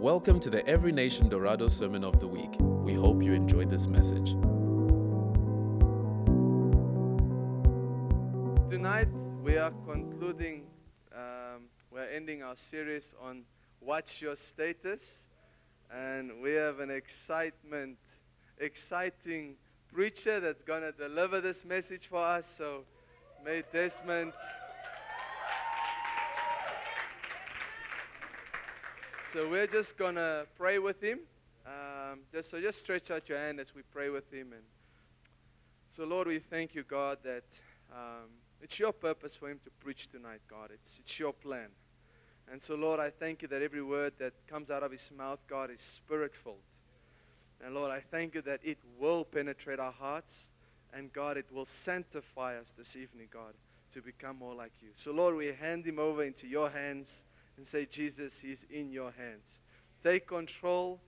Welcome to the Every Nation Dorado Sermon of the Week. We hope you enjoyed this message. Tonight we are concluding, um, we're ending our series on What's Your Status? And we have an excitement, exciting preacher that's going to deliver this message for us. So may Desmond. So we're just going to pray with him. Um, just, so just stretch out your hand as we pray with him. And so, Lord, we thank you, God, that um, it's your purpose for him to preach tonight, God. It's, it's your plan. And so, Lord, I thank you that every word that comes out of his mouth, God, is spirit filled. And Lord, I thank you that it will penetrate our hearts. And God, it will sanctify us this evening, God, to become more like you. So, Lord, we hand him over into your hands and say, Jesus, he's in your hands. Take control.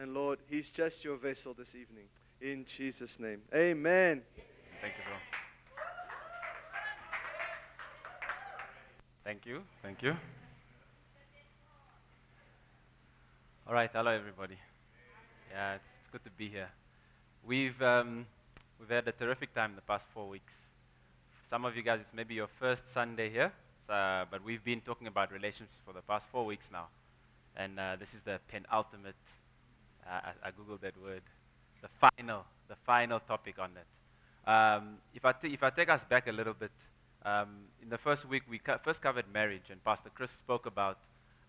And Lord, he's just your vessel this evening. In Jesus' name. Amen. Thank you, bro. Thank you. Thank you. All right. Hello, everybody. Yeah, it's, it's good to be here. We've, um, we've had a terrific time the past four weeks. Some of you guys, it's maybe your first Sunday here, so, but we've been talking about relationships for the past four weeks now. And uh, this is the penultimate, uh, I, I Googled that word, the final, the final topic on it. Um, if, I t- if I take us back a little bit, um, in the first week we co- first covered marriage, and Pastor Chris spoke about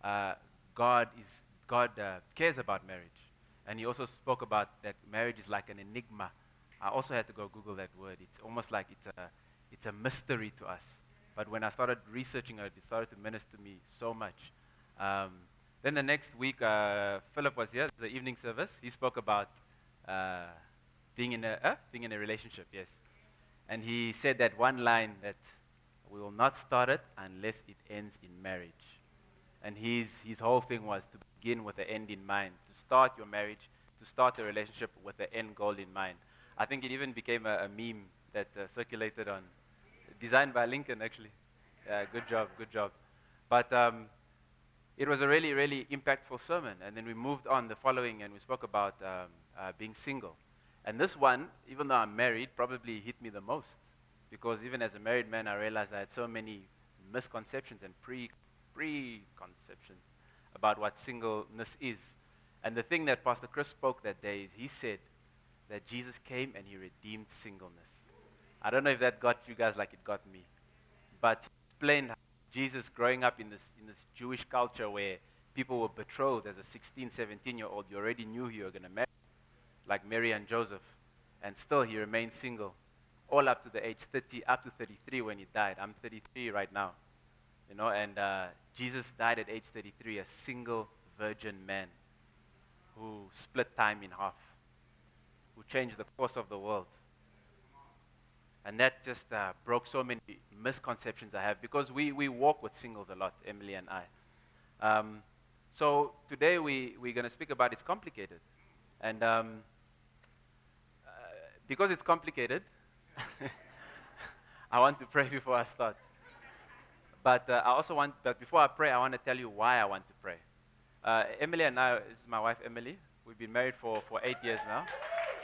uh, God is God uh, cares about marriage, and he also spoke about that marriage is like an enigma. I also had to go Google that word. It's almost like it's a it's a mystery to us. But when I started researching it, it started to minister to me so much. Um, then the next week, uh, Philip was here, the evening service. He spoke about uh, being in a uh, being in a relationship. Yes. And he said that one line that we will not start it unless it ends in marriage. And his, his whole thing was to begin with the end in mind, to start your marriage, to start the relationship with the end goal in mind. I think it even became a, a meme that uh, circulated on, designed by Lincoln actually. Yeah, good job, good job. But um, it was a really, really impactful sermon. And then we moved on the following and we spoke about um, uh, being single. And this one, even though I'm married, probably hit me the most. Because even as a married man, I realized I had so many misconceptions and pre preconceptions about what singleness is. And the thing that Pastor Chris spoke that day is he said that Jesus came and he redeemed singleness. I don't know if that got you guys like it got me, but explained Jesus growing up in this, in this Jewish culture where people were betrothed as a 16, 17 year old, you already knew you were going to marry like Mary and Joseph, and still he remained single, all up to the age 30, up to 33 when he died. I'm 33 right now, you know, and uh, Jesus died at age 33, a single virgin man who split time in half, who changed the course of the world. And that just uh, broke so many misconceptions I have because we, we walk with singles a lot, Emily and I. Um, so today we, we're going to speak about it's complicated. And um, uh, because it's complicated, I want to pray before I start. But uh, I also want, but before I pray, I want to tell you why I want to pray. Uh, Emily and I, this is my wife Emily. We've been married for, for eight years now.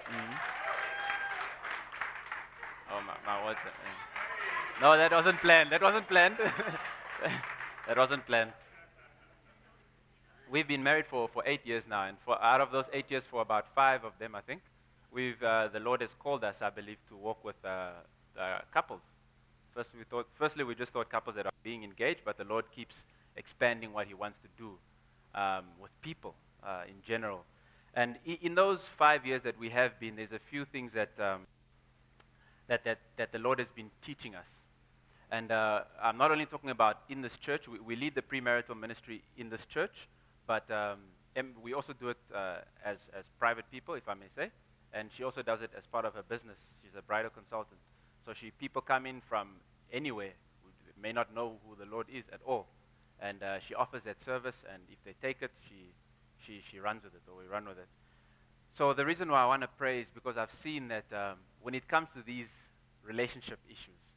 Mm-hmm. What? No, that wasn't planned. That wasn't planned. that wasn't planned. We've been married for, for eight years now, and for, out of those eight years, for about five of them, I think, we've, uh, the Lord has called us, I believe, to walk with uh, uh, couples. First, we thought, firstly, we just thought couples that are being engaged, but the Lord keeps expanding what He wants to do um, with people uh, in general. And in those five years that we have been, there's a few things that, um, that, that, that the Lord has been teaching us. And uh, I'm not only talking about in this church, we, we lead the premarital ministry in this church, but um, we also do it uh, as, as private people, if I may say. And she also does it as part of her business. She's a bridal consultant. So she, people come in from anywhere who may not know who the Lord is at all. And uh, she offers that service, and if they take it, she, she, she runs with it, or we run with it. So the reason why I want to pray is because I've seen that um, when it comes to these relationship issues,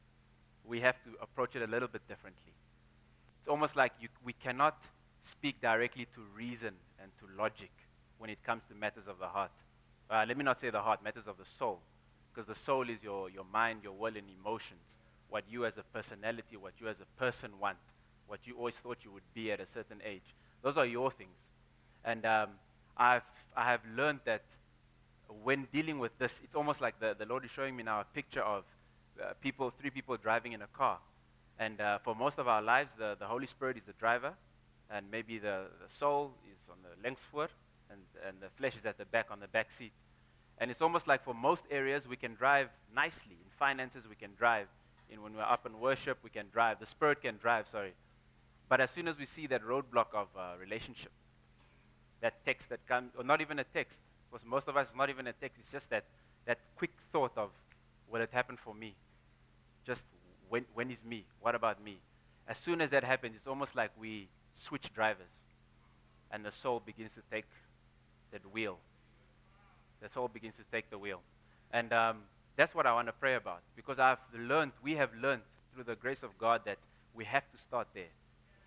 we have to approach it a little bit differently. It's almost like you, we cannot speak directly to reason and to logic when it comes to matters of the heart. Uh, let me not say the heart, matters of the soul. Because the soul is your, your mind, your will, and emotions. What you as a personality, what you as a person want, what you always thought you would be at a certain age. Those are your things. And um, I've, I have learned that when dealing with this, it's almost like the, the Lord is showing me now a picture of uh, people, three people driving in a car. And uh, for most of our lives, the, the Holy Spirit is the driver, and maybe the, the soul is on the längsvoer, and, and the flesh is at the back on the back seat. And it's almost like for most areas, we can drive nicely. In finances, we can drive. In when we're up in worship, we can drive. The Spirit can drive, sorry. But as soon as we see that roadblock of uh, relationship, that text that comes, or not even a text, for most of us, it's not even a text, it's just that, that quick thought of, will it happen for me? Just when, when is me? What about me? As soon as that happens, it's almost like we switch drivers, and the soul begins to take that wheel. The soul begins to take the wheel. And um, that's what I want to pray about, because I've learned, we have learned through the grace of God that we have to start there.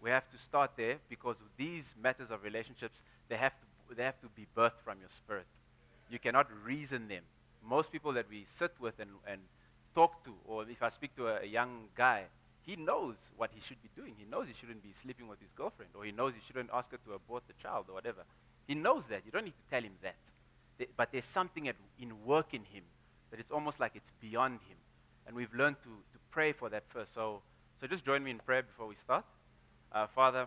We have to start there because these matters of relationships, they have to, they have to be birthed from your spirit. You cannot reason them. Most people that we sit with and, and talk to, or if I speak to a, a young guy, he knows what he should be doing. He knows he shouldn't be sleeping with his girlfriend, or he knows he shouldn't ask her to abort the child, or whatever. He knows that. You don't need to tell him that. but there's something at, in work in him that it's almost like it's beyond him. And we've learned to, to pray for that first. So, so just join me in prayer before we start. Uh, Father,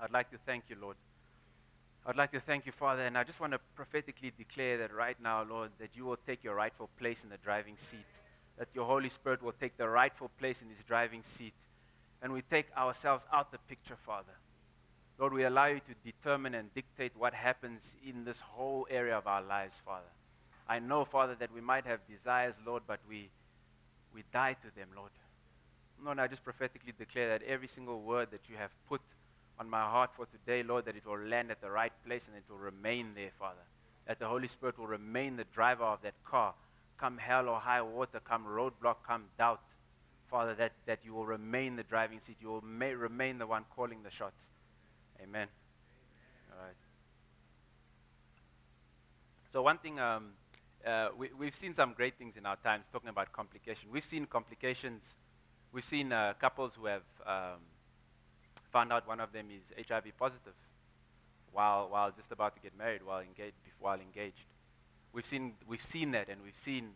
I'd like to thank you, Lord. I'd like to thank you, Father, and I just want to prophetically declare that right now, Lord, that you will take your rightful place in the driving seat that your Holy Spirit will take the rightful place in his driving seat. And we take ourselves out the picture, Father. Lord, we allow you to determine and dictate what happens in this whole area of our lives, Father. I know, Father, that we might have desires, Lord, but we, we die to them, Lord. Lord, I just prophetically declare that every single word that you have put on my heart for today, Lord, that it will land at the right place and it will remain there, Father. That the Holy Spirit will remain the driver of that car come hell or high water, come roadblock, come doubt, Father, that, that you will remain the driving seat. You will may, remain the one calling the shots. Amen. All right. So, one thing, um, uh, we, we've seen some great things in our times talking about complication. We've seen complications. We've seen uh, couples who have um, found out one of them is HIV positive while, while just about to get married, while engaged. While engaged. We've seen, we've seen that and we've seen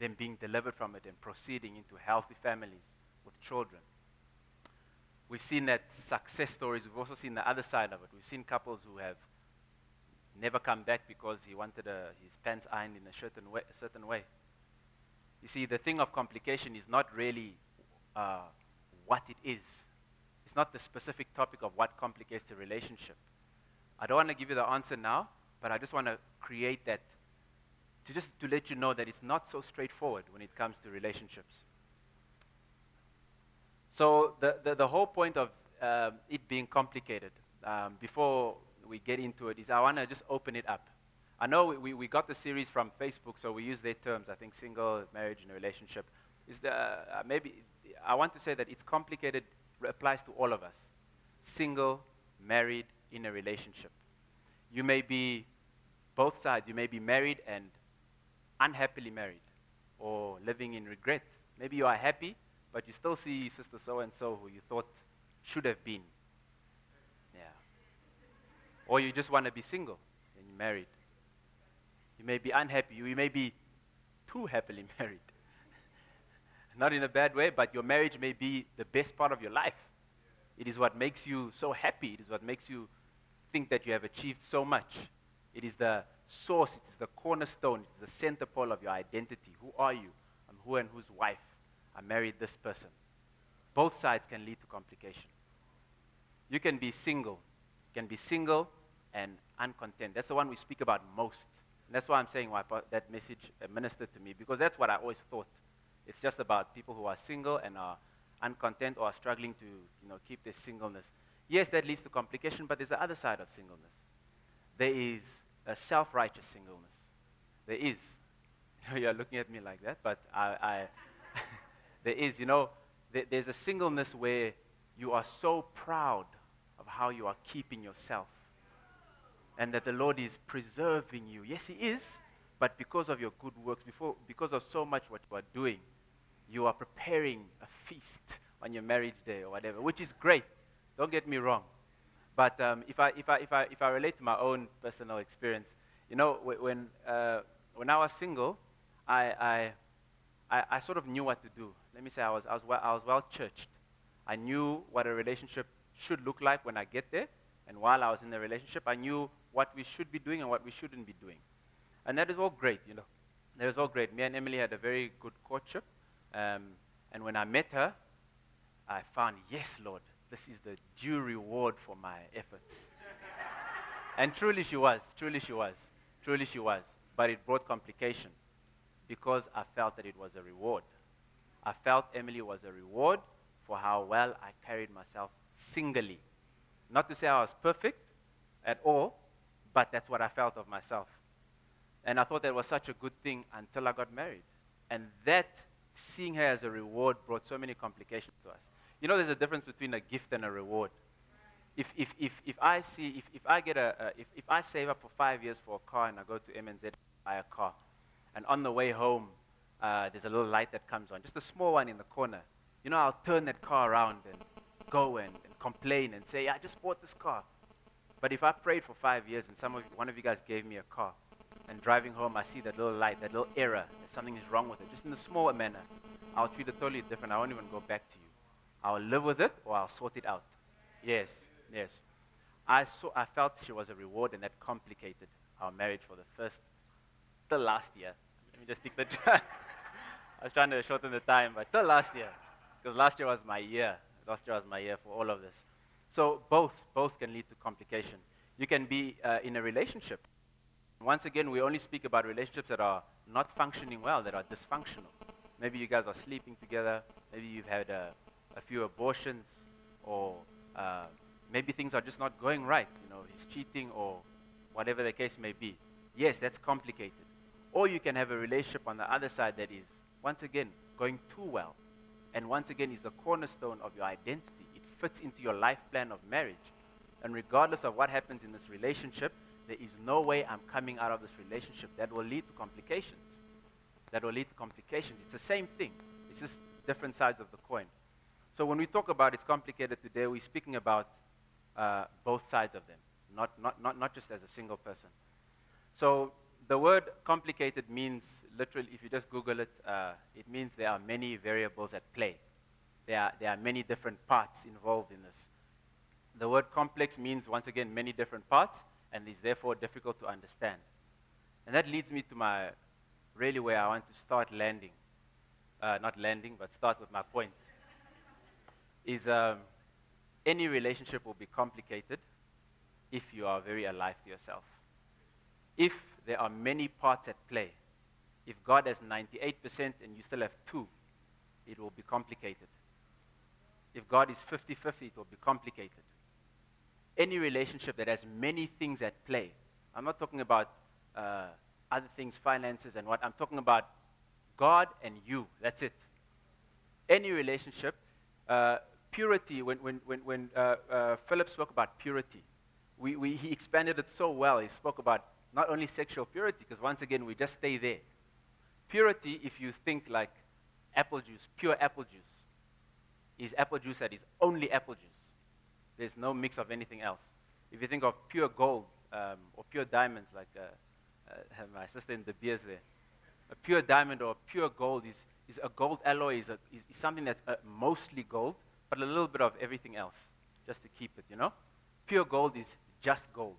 them being delivered from it and proceeding into healthy families with children. We've seen that success stories. We've also seen the other side of it. We've seen couples who have never come back because he wanted a, his pants ironed in a certain way, a certain way. You see, the thing of complication is not really uh, what it is. It's not the specific topic of what complicates the relationship. I don't want to give you the answer now, but I just want to create that to just to let you know that it's not so straightforward when it comes to relationships. So the, the, the whole point of um, it being complicated, um, before we get into it, is I want to just open it up. I know we, we, we, got the series from Facebook, so we use their terms. I think single, marriage, and relationship. Is the, uh, maybe I want to say that it's complicated applies to all of us. Single, married, in a relationship. You may be both sides. You may be married and unhappily married or living in regret. Maybe you are happy, but you still see sister so and so who you thought should have been. Yeah. Or you just want to be single and married. You may be unhappy. You may be too happily married. Not in a bad way, but your marriage may be the best part of your life. It is what makes you so happy. It is what makes you think that you have achieved so much. It is the source, it is the cornerstone, it is the center pole of your identity. Who are you? I'm who and whose wife. I married this person. Both sides can lead to complication. You can be single. You can be single and uncontent. That's the one we speak about most. And that's why I'm saying why that message ministered to me, because that's what I always thought. It's just about people who are single and are uncontent or are struggling to you know, keep their singleness. Yes, that leads to complication, but there's the other side of singleness there is a self righteous singleness. There is. You're looking at me like that, but I, I there is, you know, there, there's a singleness where you are so proud of how you are keeping yourself. And that the Lord is preserving you. Yes, He is, but because of your good works, before, because of so much what you are doing, you are preparing a feast on your marriage day or whatever, which is great. Don't get me wrong. But um, if, I, if, I, if, I, if I relate to my own personal experience, you know, when, uh, when I was single, I, I, I, sort of knew what to do. Let me say I was, I was, well, I was well churched. I knew what a relationship should look like when I get there. And while I was in the relationship, I knew what we should be doing and what we shouldn't be doing. And that is all great, you know. That is all great. Me and Emily had a very good courtship. Um, and when I met her, I found, yes, Lord, this is the due reward for my efforts. and truly she was. Truly she was. Truly she was. But it brought complication because I felt that it was a reward. I felt Emily was a reward for how well I carried myself singly. Not to say I was perfect at all, but that's what I felt of myself. And I thought that was such a good thing until I got married. And that, seeing her as a reward, brought so many complications to us. You know, there's a difference between a gift and a reward. If, if, if, if I see, if, if I get a, if, if I save up for five years for a car and I go to MNZ buy a car, and on the way home, uh, there's a little light that comes on, just a small one in the corner. You know, I'll turn that car around and go and, and complain and say, I just bought this car. But if I prayed for five years and some of, one of you guys gave me a car, and driving home, I see that little light, that little error, that something is wrong with it, just in a small manner, I'll treat it totally different. I won't even go back to you. I'll live with it or I'll sort it out. Yes, yes. I, saw, I felt she was a reward, and that complicated our marriage for the first, the last year. Let me just stick the. I was trying to shorten the time, but the last year, because last year was my year. Last year was my year for all of this. So both, both can lead to complication. You can be uh, in a relationship. Once again, we only speak about relationships that are not functioning well, that are dysfunctional. Maybe you guys are sleeping together. Maybe you've had a, a few abortions, or uh, maybe things are just not going right. You know, he's cheating, or whatever the case may be. Yes, that's complicated. Or you can have a relationship on the other side that is, once again, going too well. And once again, is the cornerstone of your identity. It fits into your life plan of marriage. And regardless of what happens in this relationship, there is no way I'm coming out of this relationship. That will lead to complications. That will lead to complications. It's the same thing, it's just different sides of the coin. So when we talk about it's complicated today, we're speaking about uh, both sides of them, not, not, not, not just as a single person. So the word complicated means literally, if you just Google it, uh, it means there are many variables at play. There are, there are many different parts involved in this. The word complex means, once again, many different parts, and is therefore difficult to understand. And that leads me to my really where I want to start landing. Uh, not landing, but start with my point is um, any relationship will be complicated if you are very alive to yourself. If there are many parts at play, if God has 98% and you still have two, it will be complicated. If God is 50 50, it will be complicated. Any relationship that has many things at play, I'm not talking about uh, other things, finances, and what, I'm talking about God and you. That's it. Any relationship uh, purity, when, when, when, when uh, uh, Philip spoke about purity, we, we, he expanded it so well. He spoke about not only sexual purity, because once again, we just stay there. Purity, if you think like apple juice, pure apple juice, is apple juice that is only apple juice. There's no mix of anything else. If you think of pure gold um, or pure diamonds, like uh, uh, my sister in De Beers there, a pure diamond or pure gold is, is a gold alloy, is, a, is, is something that's uh, mostly gold, but a little bit of everything else just to keep it, you know? Pure gold is just gold.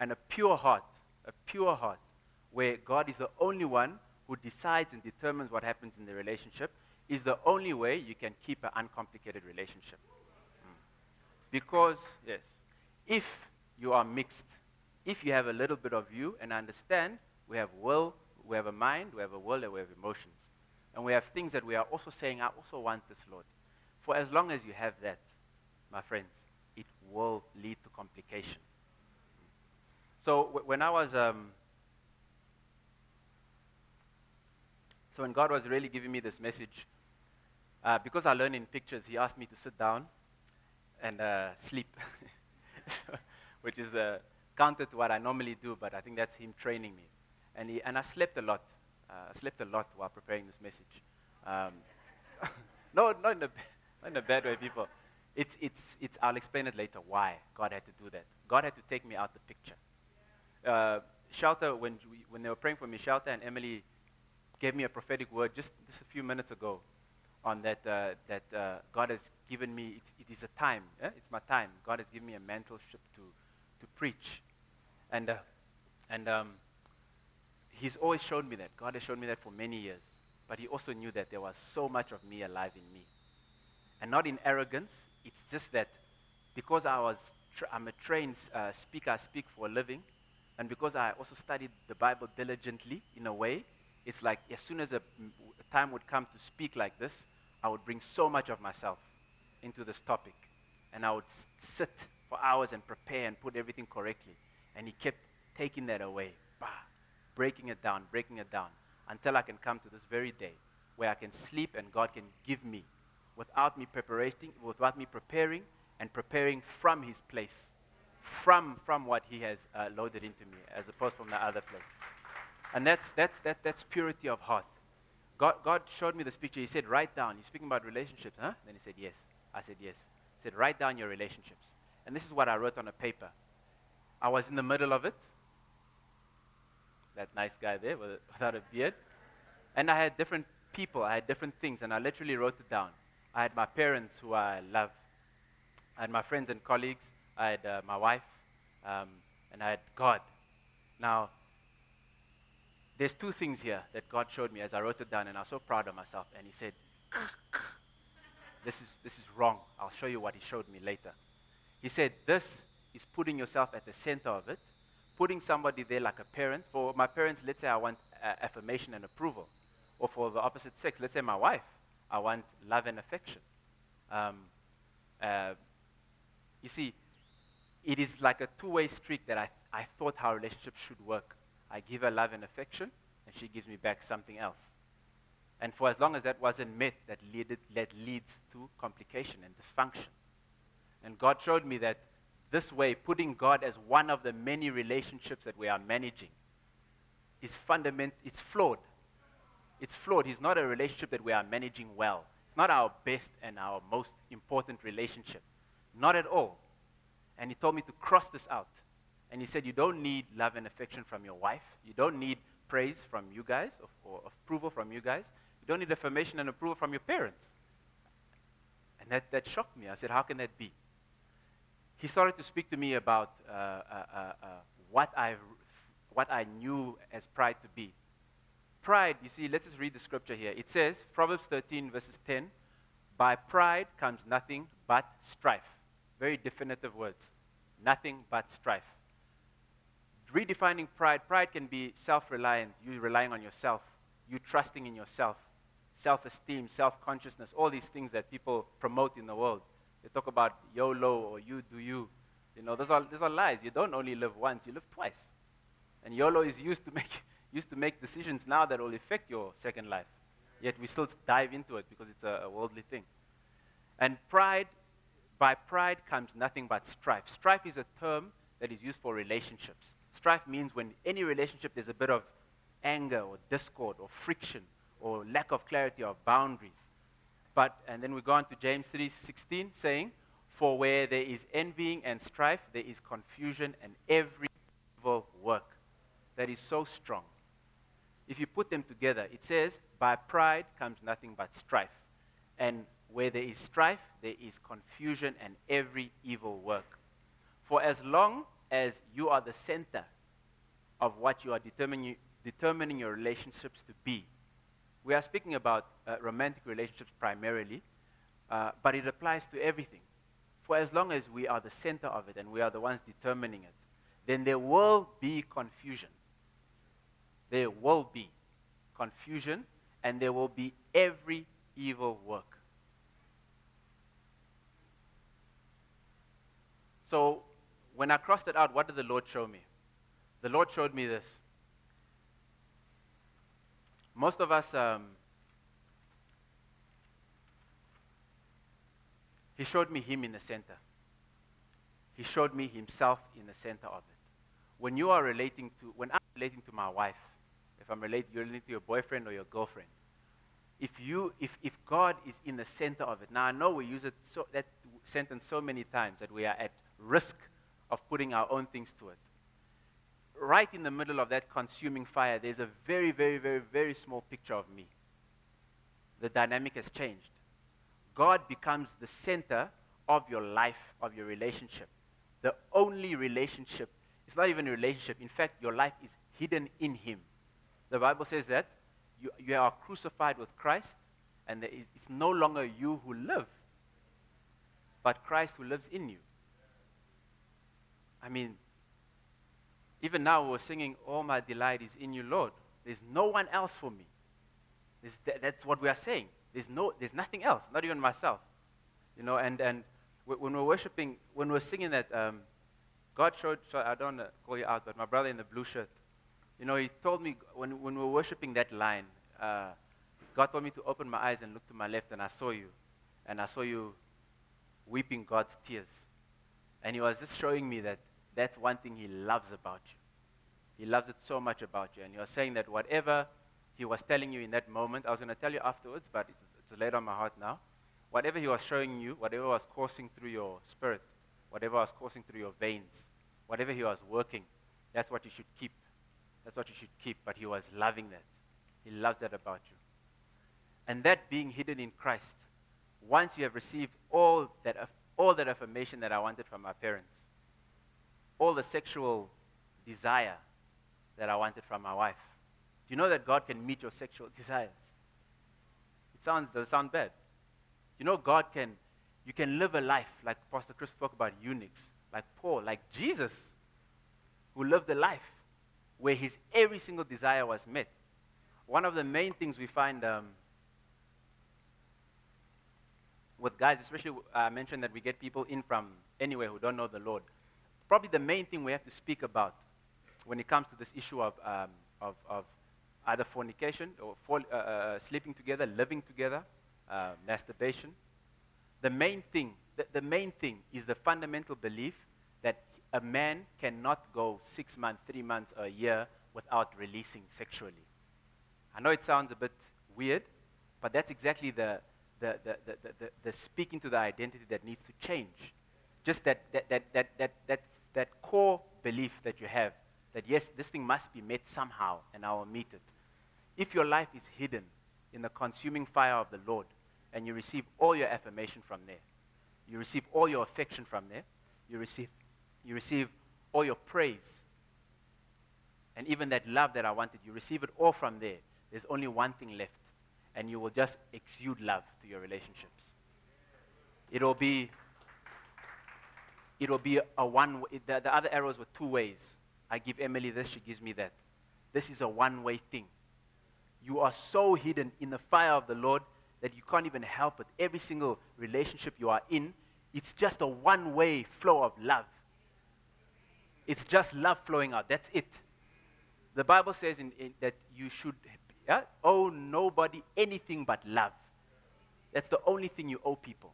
And a pure heart, a pure heart, where God is the only one who decides and determines what happens in the relationship, is the only way you can keep an uncomplicated relationship. Because, yes, if you are mixed, if you have a little bit of you and understand, we have will, we have a mind, we have a will, and we have emotions. And we have things that we are also saying, I also want this, Lord. For as long as you have that, my friends, it will lead to complication. So w- when I was, um, so when God was really giving me this message, uh, because I learn in pictures, He asked me to sit down and uh, sleep, which is uh, counter to what I normally do, but I think that's him training me. And, he, and I slept a lot. Uh, I slept a lot while preparing this message. Um, no, not in, a, not in a bad way, people. It's, it's, it's, I'll explain it later why God had to do that. God had to take me out the picture. Uh, Shelter, when, when they were praying for me, Shelter and Emily gave me a prophetic word just, just a few minutes ago on that, uh, that uh, God has given me, it, it is a time, eh? it's my time. God has given me a mentorship to, to preach. And, uh, and um, He's always shown me that. God has shown me that for many years. But He also knew that there was so much of me alive in me. And not in arrogance, it's just that because I was tra- I'm a trained uh, speaker, I speak for a living, and because I also studied the Bible diligently in a way, it's like as soon as a, a time would come to speak like this, I would bring so much of myself into this topic. And I would sit for hours and prepare and put everything correctly. And he kept taking that away, bah, breaking it down, breaking it down, until I can come to this very day where I can sleep and God can give me without me preparing, without me preparing and preparing from his place, from, from what he has uh, loaded into me, as opposed from the other place. And that's, that's, that, that's purity of heart. God, God showed me this picture. He said, write down. He's speaking about relationships, huh? Then he said, yes. I said, yes. He said, write down your relationships. And this is what I wrote on a paper. I was in the middle of it. That nice guy there with, without a beard. And I had different people, I had different things, and I literally wrote it down. I had my parents who I love. I had my friends and colleagues. I had uh, my wife. Um, and I had God. Now, there's two things here that God showed me as I wrote it down, and I was so proud of myself. And He said, this is, this is wrong. I'll show you what He showed me later. He said, This is putting yourself at the center of it, putting somebody there like a parent. For my parents, let's say I want uh, affirmation and approval. Or for the opposite sex, let's say my wife, I want love and affection. Um, uh, you see, it is like a two way street that I, I thought how relationships should work. I give her love and affection, and she gives me back something else. And for as long as that wasn't met, that, leaded, that leads to complication and dysfunction. And God showed me that this way, putting God as one of the many relationships that we are managing, is fundament, it's flawed. It's flawed. He's not a relationship that we are managing well. It's not our best and our most important relationship. Not at all. And he told me to cross this out. And he said, You don't need love and affection from your wife. You don't need praise from you guys or, or approval from you guys. You don't need affirmation and approval from your parents. And that, that shocked me. I said, How can that be? He started to speak to me about uh, uh, uh, uh what, I, what I knew as pride to be. Pride, you see, let's just read the scripture here. It says, Proverbs 13, verses 10, by pride comes nothing but strife. Very definitive words. Nothing but strife. Redefining pride, pride can be self reliant, you relying on yourself, you trusting in yourself, self esteem, self consciousness, all these things that people promote in the world. They talk about YOLO or you do you. You know, those are, those are lies. You don't only live once, you live twice. And YOLO is used to make, used to make decisions now that will affect your second life. Yet we still dive into it because it's a, a worldly thing. And pride, by pride comes nothing but strife. Strife is a term that is used for relationships. Strife means when any relationship there's a bit of anger or discord or friction or lack of clarity of boundaries. But and then we go on to James 3:16 saying, "For where there is envying and strife, there is confusion and every evil work." That is so strong. If you put them together, it says, "By pride comes nothing but strife." And where there is strife, there is confusion and every evil work. For as long as you are the center of what you are determining, determining your relationships to be, we are speaking about uh, romantic relationships primarily, uh, but it applies to everything. For as long as we are the center of it and we are the ones determining it, then there will be confusion. There will be confusion and there will be every evil work. So, when I crossed it out, what did the Lord show me? The Lord showed me this. Most of us, um, He showed me Him in the center. he showed me himself in the center of it. When you are relating to, when I'm relating to my wife, if I'm relating, you're relating to your boyfriend or your girlfriend, if you, if, if God is in the center of it, now I know we use it so, that sentence so many times that we are at risk of putting our own things to it. Right in the middle of that consuming fire, there's a very, very, very, very small picture of me. The dynamic has changed. God becomes the center of your life, of your relationship. The only relationship, it's not even a relationship. In fact, your life is hidden in Him. The Bible says that you, you are crucified with Christ, and it's no longer you who live, but Christ who lives in you. I mean, even now we're singing, All my delight is in you, Lord. There's no one else for me. Th- that's what we are saying. There's, no, there's nothing else, not even myself. You know, and, and when we're worshiping, when we're singing that, um, God showed, so I don't to call you out, but my brother in the blue shirt, you know, he told me when, when we were worshiping that line, uh, God told me to open my eyes and look to my left, and I saw you. And I saw you weeping God's tears. And he was just showing me that that's one thing he loves about you. He loves it so much about you. And you're saying that whatever he was telling you in that moment, I was going to tell you afterwards, but it's, it's laid on my heart now. Whatever he was showing you, whatever was coursing through your spirit, whatever was coursing through your veins, whatever he was working, that's what you should keep. That's what you should keep. But he was loving that. He loves that about you. And that being hidden in Christ, once you have received all that, all that affirmation that I wanted from my parents, all the sexual desire that I wanted from my wife, do you know that God can meet your sexual desires? It sounds, does it sound bad? You know, God can, you can live a life like Pastor Chris spoke about eunuchs, like Paul, like Jesus, who lived a life where his every single desire was met. One of the main things we find um, with guys, especially I uh, mentioned that we get people in from anywhere who don't know the Lord. Probably the main thing we have to speak about when it comes to this issue of, um, of, of, either fornication or uh, uh, uh, sleeping together, living together, uh, masturbation. The main thing, the, the main thing is the fundamental belief that a man cannot go six months, three months, or a year without releasing sexually. I know it sounds a bit weird, but that's exactly the, the, the, the, the, the speaking to the identity that needs to change. Just that, that, that, that, that, that, that core belief that you have that yes, this thing must be met somehow, and I will meet it. If your life is hidden in the consuming fire of the Lord, and you receive all your affirmation from there, you receive all your affection from there, you receive you receive all your praise. And even that love that I wanted, you receive it all from there. There's only one thing left, and you will just exude love to your relationships. It'll be, it'll be a one. The, the other arrows were two ways. I give Emily this, she gives me that. This is a one-way thing. You are so hidden in the fire of the Lord that you can't even help it. Every single relationship you are in, it's just a one-way flow of love. It's just love flowing out. That's it. The Bible says in, in, that you should yeah, owe nobody anything but love. That's the only thing you owe people.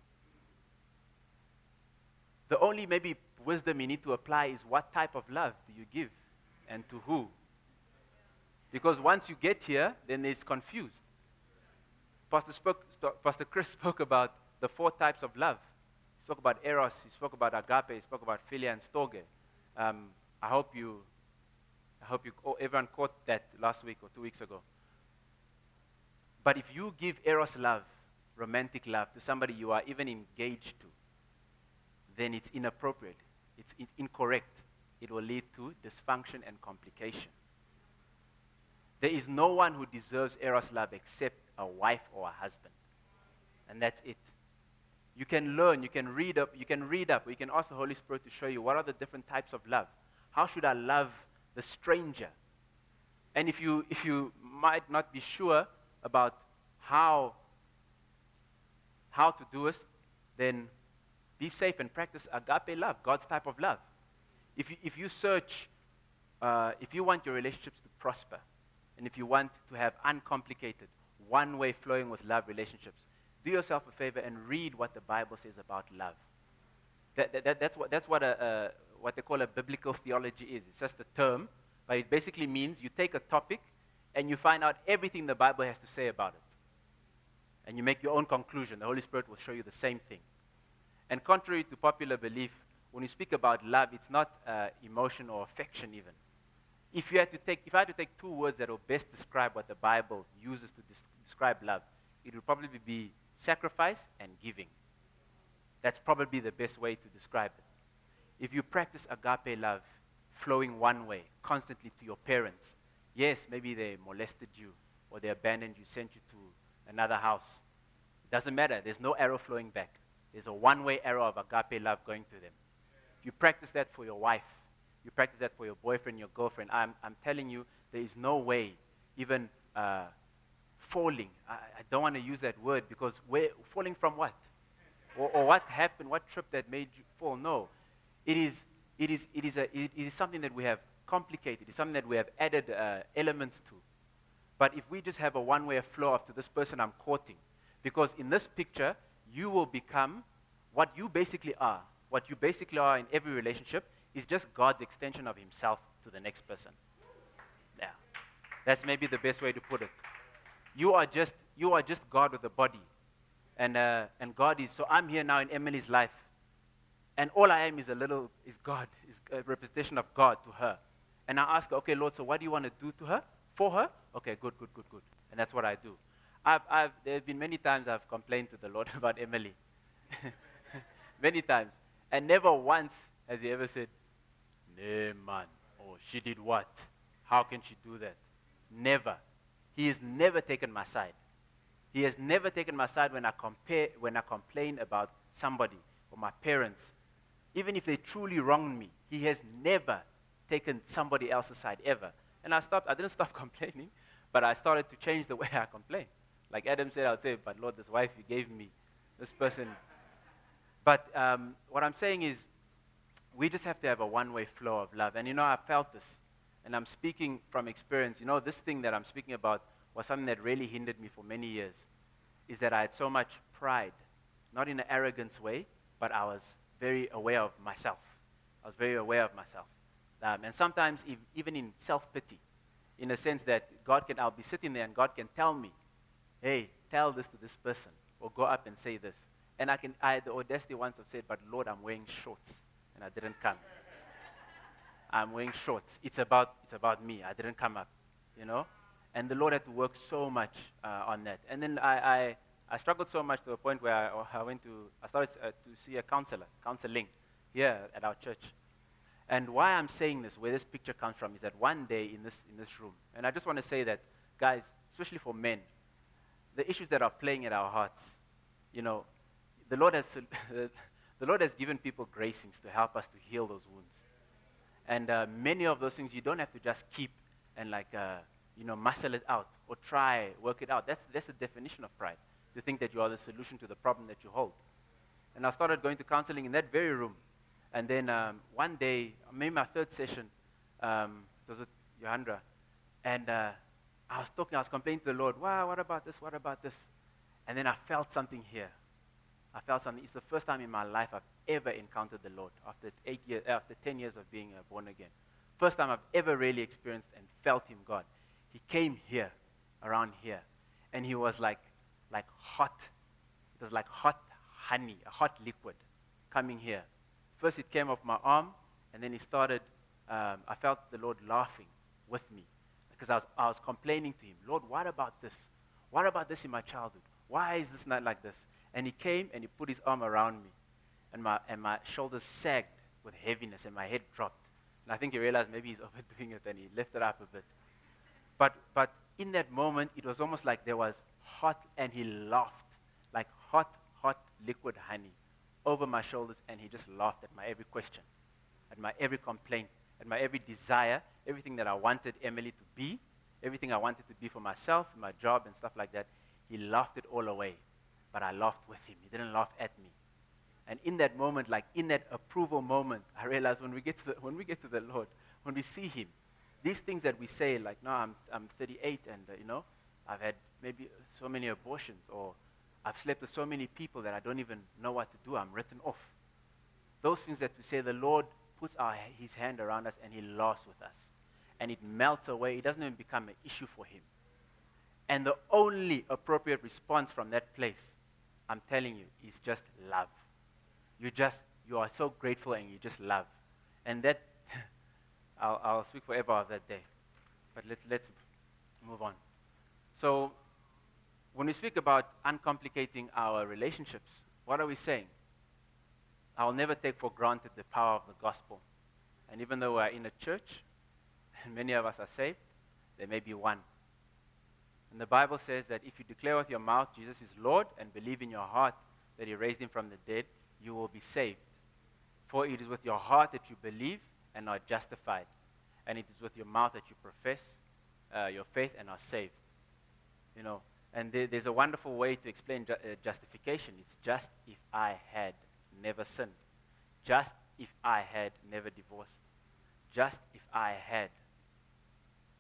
The only maybe wisdom you need to apply is what type of love do you give and to who? Because once you get here, then it's confused. Pastor, spoke, Pastor Chris spoke about the four types of love. He spoke about eros, he spoke about agape, he spoke about philia and storge. Um, I hope you, I hope you, oh, everyone caught that last week or two weeks ago. But if you give eros love, romantic love, to somebody you are even engaged to, then it's inappropriate. It's, incorrect. It will lead to dysfunction and complication. There is no one who deserves eros love except a wife or a husband. And that's it. You can learn, you can read up, you can read up, you can ask the Holy Spirit to show you what are the different types of love. How should I love the stranger? And if you, if you might not be sure about how, how to do it, then be safe and practice agape love, God's type of love. If you, if you search, uh, if you want your relationships to prosper, and if you want to have uncomplicated, one way flowing with love relationships, do yourself a favor and read what the Bible says about love. That, that, that- that's what, that's what, a, a, what they call a biblical theology is. It's just a term, but it basically means you take a topic and you find out everything the Bible has to say about it. And you make your own conclusion. The Holy Spirit will show you the same thing. And contrary to popular belief, when you speak about love, it's not uh, emotion or affection even. If you had to take, if I had to take two words that will best describe what the Bible uses to des- describe love, it would probably be sacrifice and giving. That's probably the best way to describe it. If you practice agape love, flowing one way, constantly to your parents, yes, maybe they molested you or they abandoned you, sent you to another house. It doesn't matter. There's no arrow flowing back. There's a one way arrow of agape love going to them. You practice that for your wife, you practice that for your boyfriend, your girlfriend, I'm, I'm telling you, there is no way, even uh, falling. I, I don't want to use that word because we're falling from what? Or, or what happened? What trip that made you fall? No. It is, it is, it is, a, it is something that we have complicated. It's something that we have added uh, elements to. But if we just have a one way flow to this person I'm courting, because in this picture, you will become what you basically are. What you basically are in every relationship is just God's extension of Himself to the next person. Yeah. That's maybe the best way to put it. You are just, you are just God with a body. And, uh, and God is, so I'm here now in Emily's life. And all I am is a little, is God, is a representation of God to her. And I ask her, okay, Lord, so what do you want to do to her? For her? Okay, good, good, good, good. And that's what I do. I've, I've, there have been many times I've complained to the Lord about Emily. many times. And never once has he ever said, Nay, man. Or she did what? How can she do that? Never. He has never taken my side. He has never taken my side when I compare, when I complain about somebody or my parents. Even if they truly wronged me, he has never taken somebody else's side ever. And I stopped, I didn't stop complaining, but I started to change the way I complain. Like Adam said, I'll say, but Lord, this wife you gave me, this person. But um, what I'm saying is, we just have to have a one way flow of love. And you know, I felt this. And I'm speaking from experience. You know, this thing that I'm speaking about was something that really hindered me for many years. Is that I had so much pride, not in an arrogance way, but I was very aware of myself. I was very aware of myself. Um, and sometimes, even in self pity, in a sense that God can, I'll be sitting there and God can tell me, hey, tell this to this person, or go up and say this. And I can, I had the audacity once of said, but Lord, I'm wearing shorts, and I didn't come. I'm wearing shorts. It's about, it's about me. I didn't come up, you know? And the Lord had to work so much uh, on that. And then I, I, I struggled so much to a point where I, I went to, I started uh, to see a counselor, counseling here at our church. And why I'm saying this, where this picture comes from, is that one day in this, in this room, and I just want to say that, guys, especially for men, the issues that are playing at our hearts, you know, the Lord has, the Lord has given people gracings to help us to heal those wounds. And uh, many of those things you don't have to just keep and like, uh, you know, muscle it out or try, work it out. That's, that's the definition of pride, to think that you are the solution to the problem that you hold. And I started going to counseling in that very room. And then um, one day, maybe my third session, um, was with Johandra, and uh, I was talking, I was complaining to the Lord, wow, what about this, what about this? And then I felt something here. I felt something. It's the first time in my life I've ever encountered the Lord after eight years, after 10 years of being uh, born again. First time I've ever really experienced and felt Him, God. He came here, around here, and He was like, like hot. It was like hot honey, a hot liquid coming here. First it came off my arm, and then He started, um, I felt the Lord laughing with me because I was, I was complaining to Him, Lord, what about this? What about this in my childhood? Why is this not like this? And he came and he put his arm around me. And my, and my shoulders sagged with heaviness and my head dropped. And I think he realized maybe he's overdoing it and he lifted up a bit. But, but in that moment, it was almost like there was hot, and he laughed, like hot, hot liquid honey over my shoulders, and he just laughed at my every question, at my every complaint, at my every desire, everything that I wanted Emily to be, everything I wanted to be for myself, my job, and stuff like that. He laughed it all away but I laughed with him. He didn't laugh at me. And in that moment, like in that approval moment, I realized when we get to the, when we get to the Lord, when we see Him, these things that we say, like, no, I'm, I'm 38 and, uh, you know, I've had maybe so many abortions or I've slept with so many people that I don't even know what to do. I'm written off. those things that we say, the Lord puts our, his hand around us and he laughs with us. And it melts away. It doesn't even become an issue for him. And the only appropriate response from that place, I'm telling you, is just love. You just, you are so grateful and you just love. And that, I'll, I'll speak forever of that day. But let's, let's move on. So, when we speak about uncomplicating our relationships, what are we saying? I will never take for granted the power of the gospel. And even though we're in a church, and many of us are saved, there may be one. And the Bible says that if you declare with your mouth Jesus is Lord and believe in your heart that He raised Him from the dead, you will be saved. For it is with your heart that you believe and are justified, and it is with your mouth that you profess uh, your faith and are saved. You know, and there, there's a wonderful way to explain ju- uh, justification. It's just if I had never sinned, just if I had never divorced, just if I had.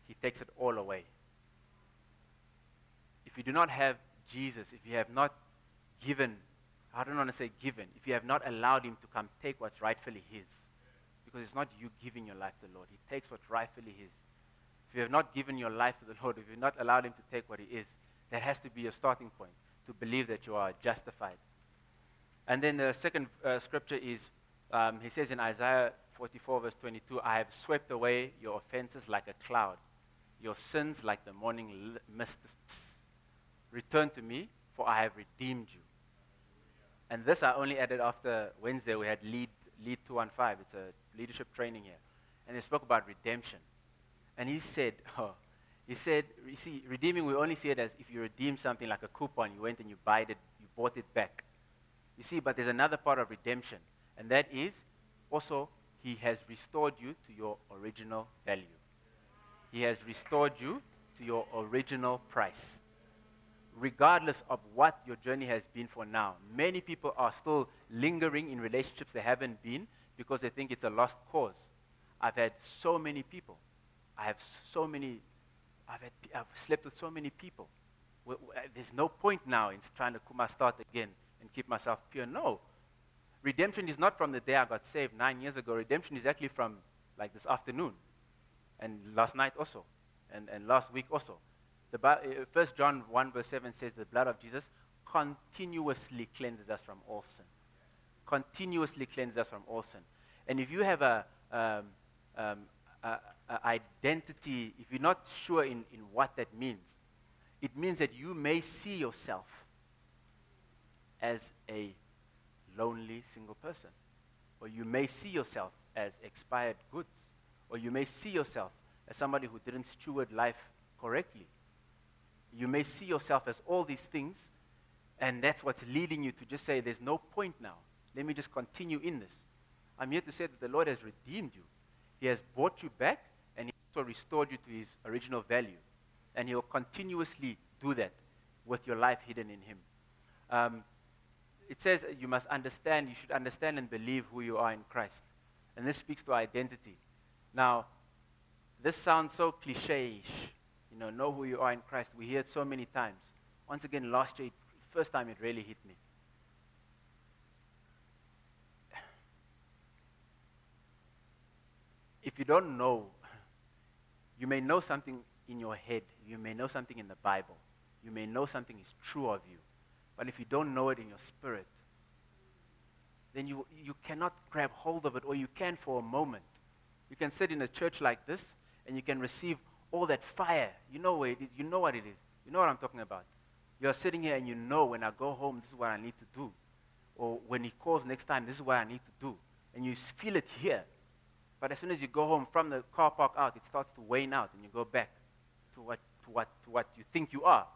He takes it all away. If you do not have Jesus, if you have not given, I don't want to say given, if you have not allowed Him to come take what's rightfully His, because it's not you giving your life to the Lord, He takes what's rightfully His. If you have not given your life to the Lord, if you've not allowed Him to take what He is, that has to be your starting point to believe that you are justified. And then the second uh, scripture is um, He says in Isaiah 44, verse 22, I have swept away your offenses like a cloud, your sins like the morning mist. Return to me, for I have redeemed you. And this I only added after Wednesday. We had Lead, Lead 215. It's a leadership training here. And they spoke about redemption. And he said, oh, he said, you see, redeeming, we only see it as if you redeem something like a coupon, you went and you it, you bought it back. You see, but there's another part of redemption, and that is also he has restored you to your original value. He has restored you to your original price regardless of what your journey has been for now. Many people are still lingering in relationships they haven't been because they think it's a lost cause. I've had so many people. I have so many, I've, had, I've slept with so many people. There's no point now in trying to start again and keep myself pure. No. Redemption is not from the day I got saved nine years ago. Redemption is actually from like this afternoon and last night also and, and last week also. The, uh, First John 1 verse 7 says the blood of Jesus continuously cleanses us from all sin. Continuously cleanses us from all sin. And if you have a, um, um, a, a identity, if you're not sure in, in what that means, it means that you may see yourself as a lonely single person. Or you may see yourself as expired goods. Or you may see yourself as somebody who didn't steward life correctly. You may see yourself as all these things, and that's what's leading you to just say, There's no point now. Let me just continue in this. I'm here to say that the Lord has redeemed you. He has brought you back, and He also restored you to His original value. And He'll continuously do that with your life hidden in Him. Um, it says you must understand, you should understand and believe who you are in Christ. And this speaks to identity. Now, this sounds so cliche ish, you know, know who you are in Christ. We hear it so many times. Once again, last year, first time it really hit me. If you don't know, you may know something in your head, you may know something in the Bible, you may know something is true of you, but if you don't know it in your spirit, then you, you cannot grab hold of it, or you can for a moment. You can sit in a church like this and you can receive all that fire. You know where it is. You know what it is. You know what I'm talking about. You're sitting here and you know when I go home, this is what I need to do. Or when he calls next time, this is what I need to do. And you feel it here. But as soon as you go home from the car park out, it starts to wane out and you go back to what, to what, to what you think you are.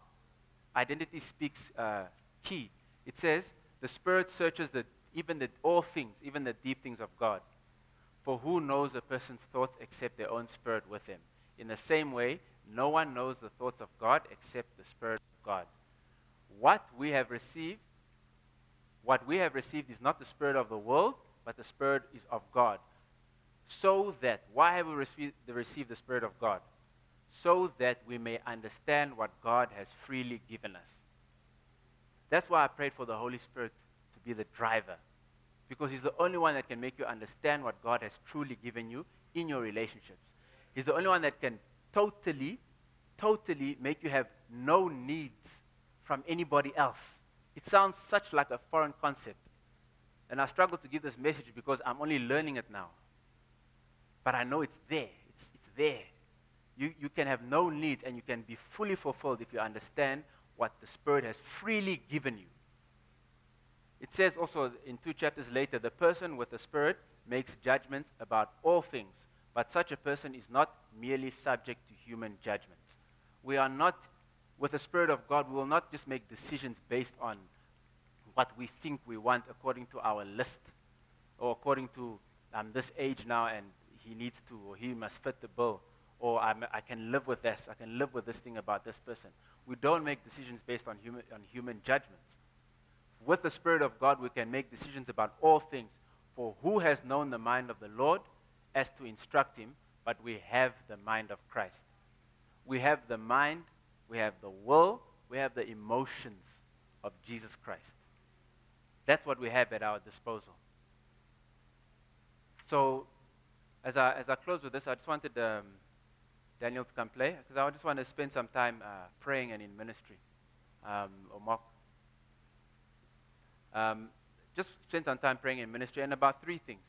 Identity speaks uh, key. It says, the Spirit searches the, even the, all things, even the deep things of God. For who knows a person's thoughts except their own spirit with him? In the same way, no one knows the thoughts of God except the Spirit of God. What we have received, what we have received is not the Spirit of the world, but the Spirit is of God. So that, why have we received, received the Spirit of God? So that we may understand what God has freely given us. That's why I prayed for the Holy Spirit to be the driver. because He's the only one that can make you understand what God has truly given you in your relationships. He's the only one that can totally, totally make you have no needs from anybody else. It sounds such like a foreign concept. And I struggle to give this message because I'm only learning it now. But I know it's there. It's, it's there. You, you can have no needs and you can be fully fulfilled if you understand what the Spirit has freely given you. It says also in two chapters later the person with the Spirit makes judgments about all things, but such a person is not merely subject to human judgments. We are not, with the Spirit of God, we will not just make decisions based on what we think we want according to our list or according to um, this age now and he needs to or he must fit the bill or I'm, i can live with this, I can live with this thing about this person. We don't make decisions based on human, on human judgments. With the Spirit of God, we can make decisions about all things. For who has known the mind of the Lord as to instruct him, but we have the mind of Christ. We have the mind, we have the will, we have the emotions of Jesus Christ. That's what we have at our disposal. So, as I, as I close with this, I just wanted um, Daniel to come play because I just want to spend some time uh, praying and in ministry. Um, or Mark. Um, just spend some time praying in ministry and about three things.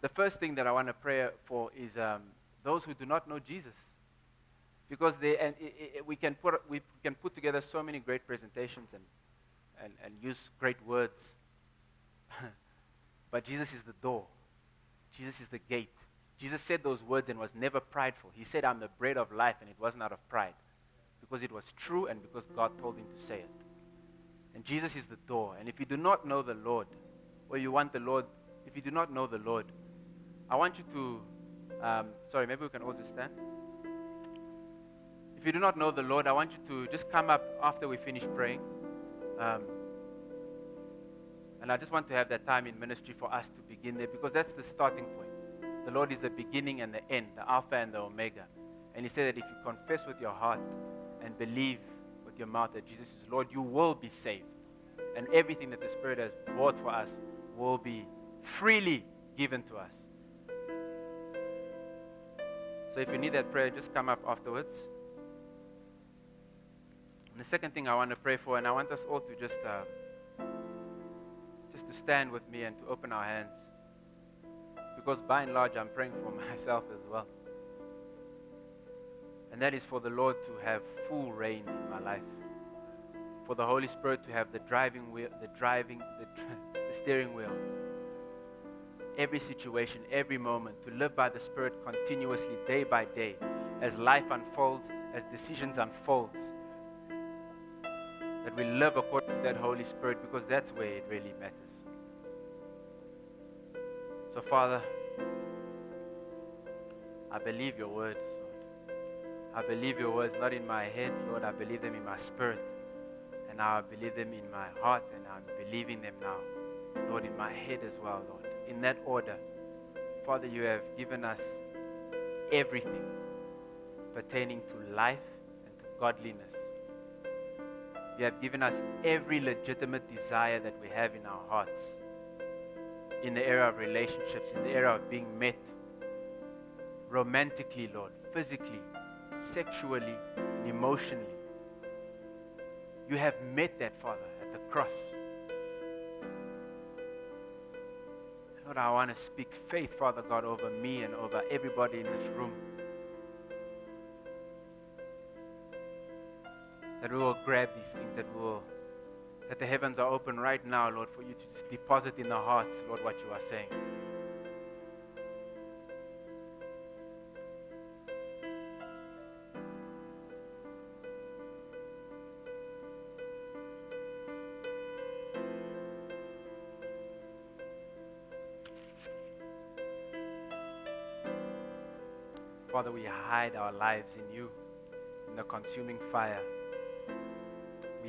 The first thing that I want to pray for is um, those who do not know Jesus. Because they, and it, it, we, can put, we can put together so many great presentations and, and, and use great words. but Jesus is the door, Jesus is the gate. Jesus said those words and was never prideful. He said, I'm the bread of life, and it wasn't out of pride because it was true and because God told him to say it. And Jesus is the door. And if you do not know the Lord, or you want the Lord, if you do not know the Lord, I want you to, um, sorry, maybe we can all just stand. If you do not know the Lord, I want you to just come up after we finish praying. Um, and I just want to have that time in ministry for us to begin there because that's the starting point. The Lord is the beginning and the end, the Alpha and the Omega. And He said that if you confess with your heart and believe with your mouth that Jesus is Lord, you will be saved. And everything that the Spirit has bought for us will be freely given to us. So if you need that prayer, just come up afterwards. And the second thing I want to pray for, and I want us all to just, uh, just to stand with me and to open our hands because by and large I'm praying for myself as well. And that is for the Lord to have full reign in my life. For the Holy Spirit to have the driving wheel, the driving, the, the steering wheel. Every situation, every moment, to live by the Spirit continuously, day by day, as life unfolds, as decisions unfolds. That we live according to that Holy Spirit because that's where it really matters. So, Father, I believe your words. I believe your words not in my head, Lord. I believe them in my spirit. And now I believe them in my heart, and I'm believing them now, Lord, in my head as well, Lord. In that order, Father, you have given us everything pertaining to life and to godliness. You have given us every legitimate desire that we have in our hearts in the area of relationships, in the area of being met romantically, Lord, physically, sexually, and emotionally. You have met that, Father, at the cross. Lord, I want to speak faith, Father God, over me and over everybody in this room. That we will grab these things, that we will that the heavens are open right now, Lord, for you to deposit in the hearts, Lord, what you are saying. Father, we hide our lives in you, in the consuming fire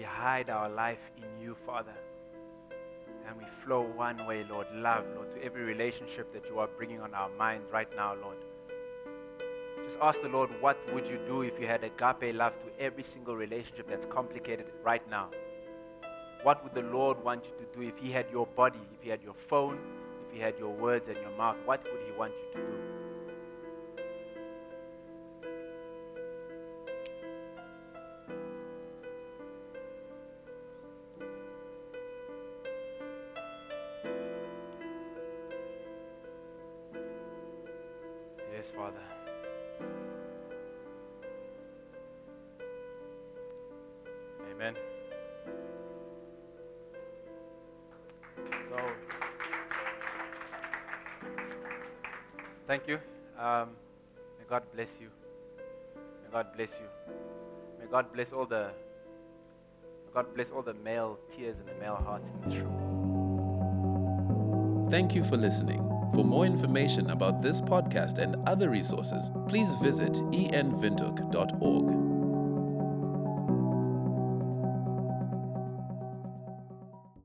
we hide our life in you, Father. And we flow one way, Lord, love, Lord, to every relationship that you are bringing on our mind right now, Lord. Just ask the Lord, what would you do if you had agape love to every single relationship that's complicated right now? what would the Lord want you to do if He had your body, if He had your phone, if He had your words and your mouth? What would He want you to do? Bless you. May God bless all the. God bless all the male tears and the male hearts in this room. Thank you for listening. For more information about this podcast and other resources, please visit envintook.org.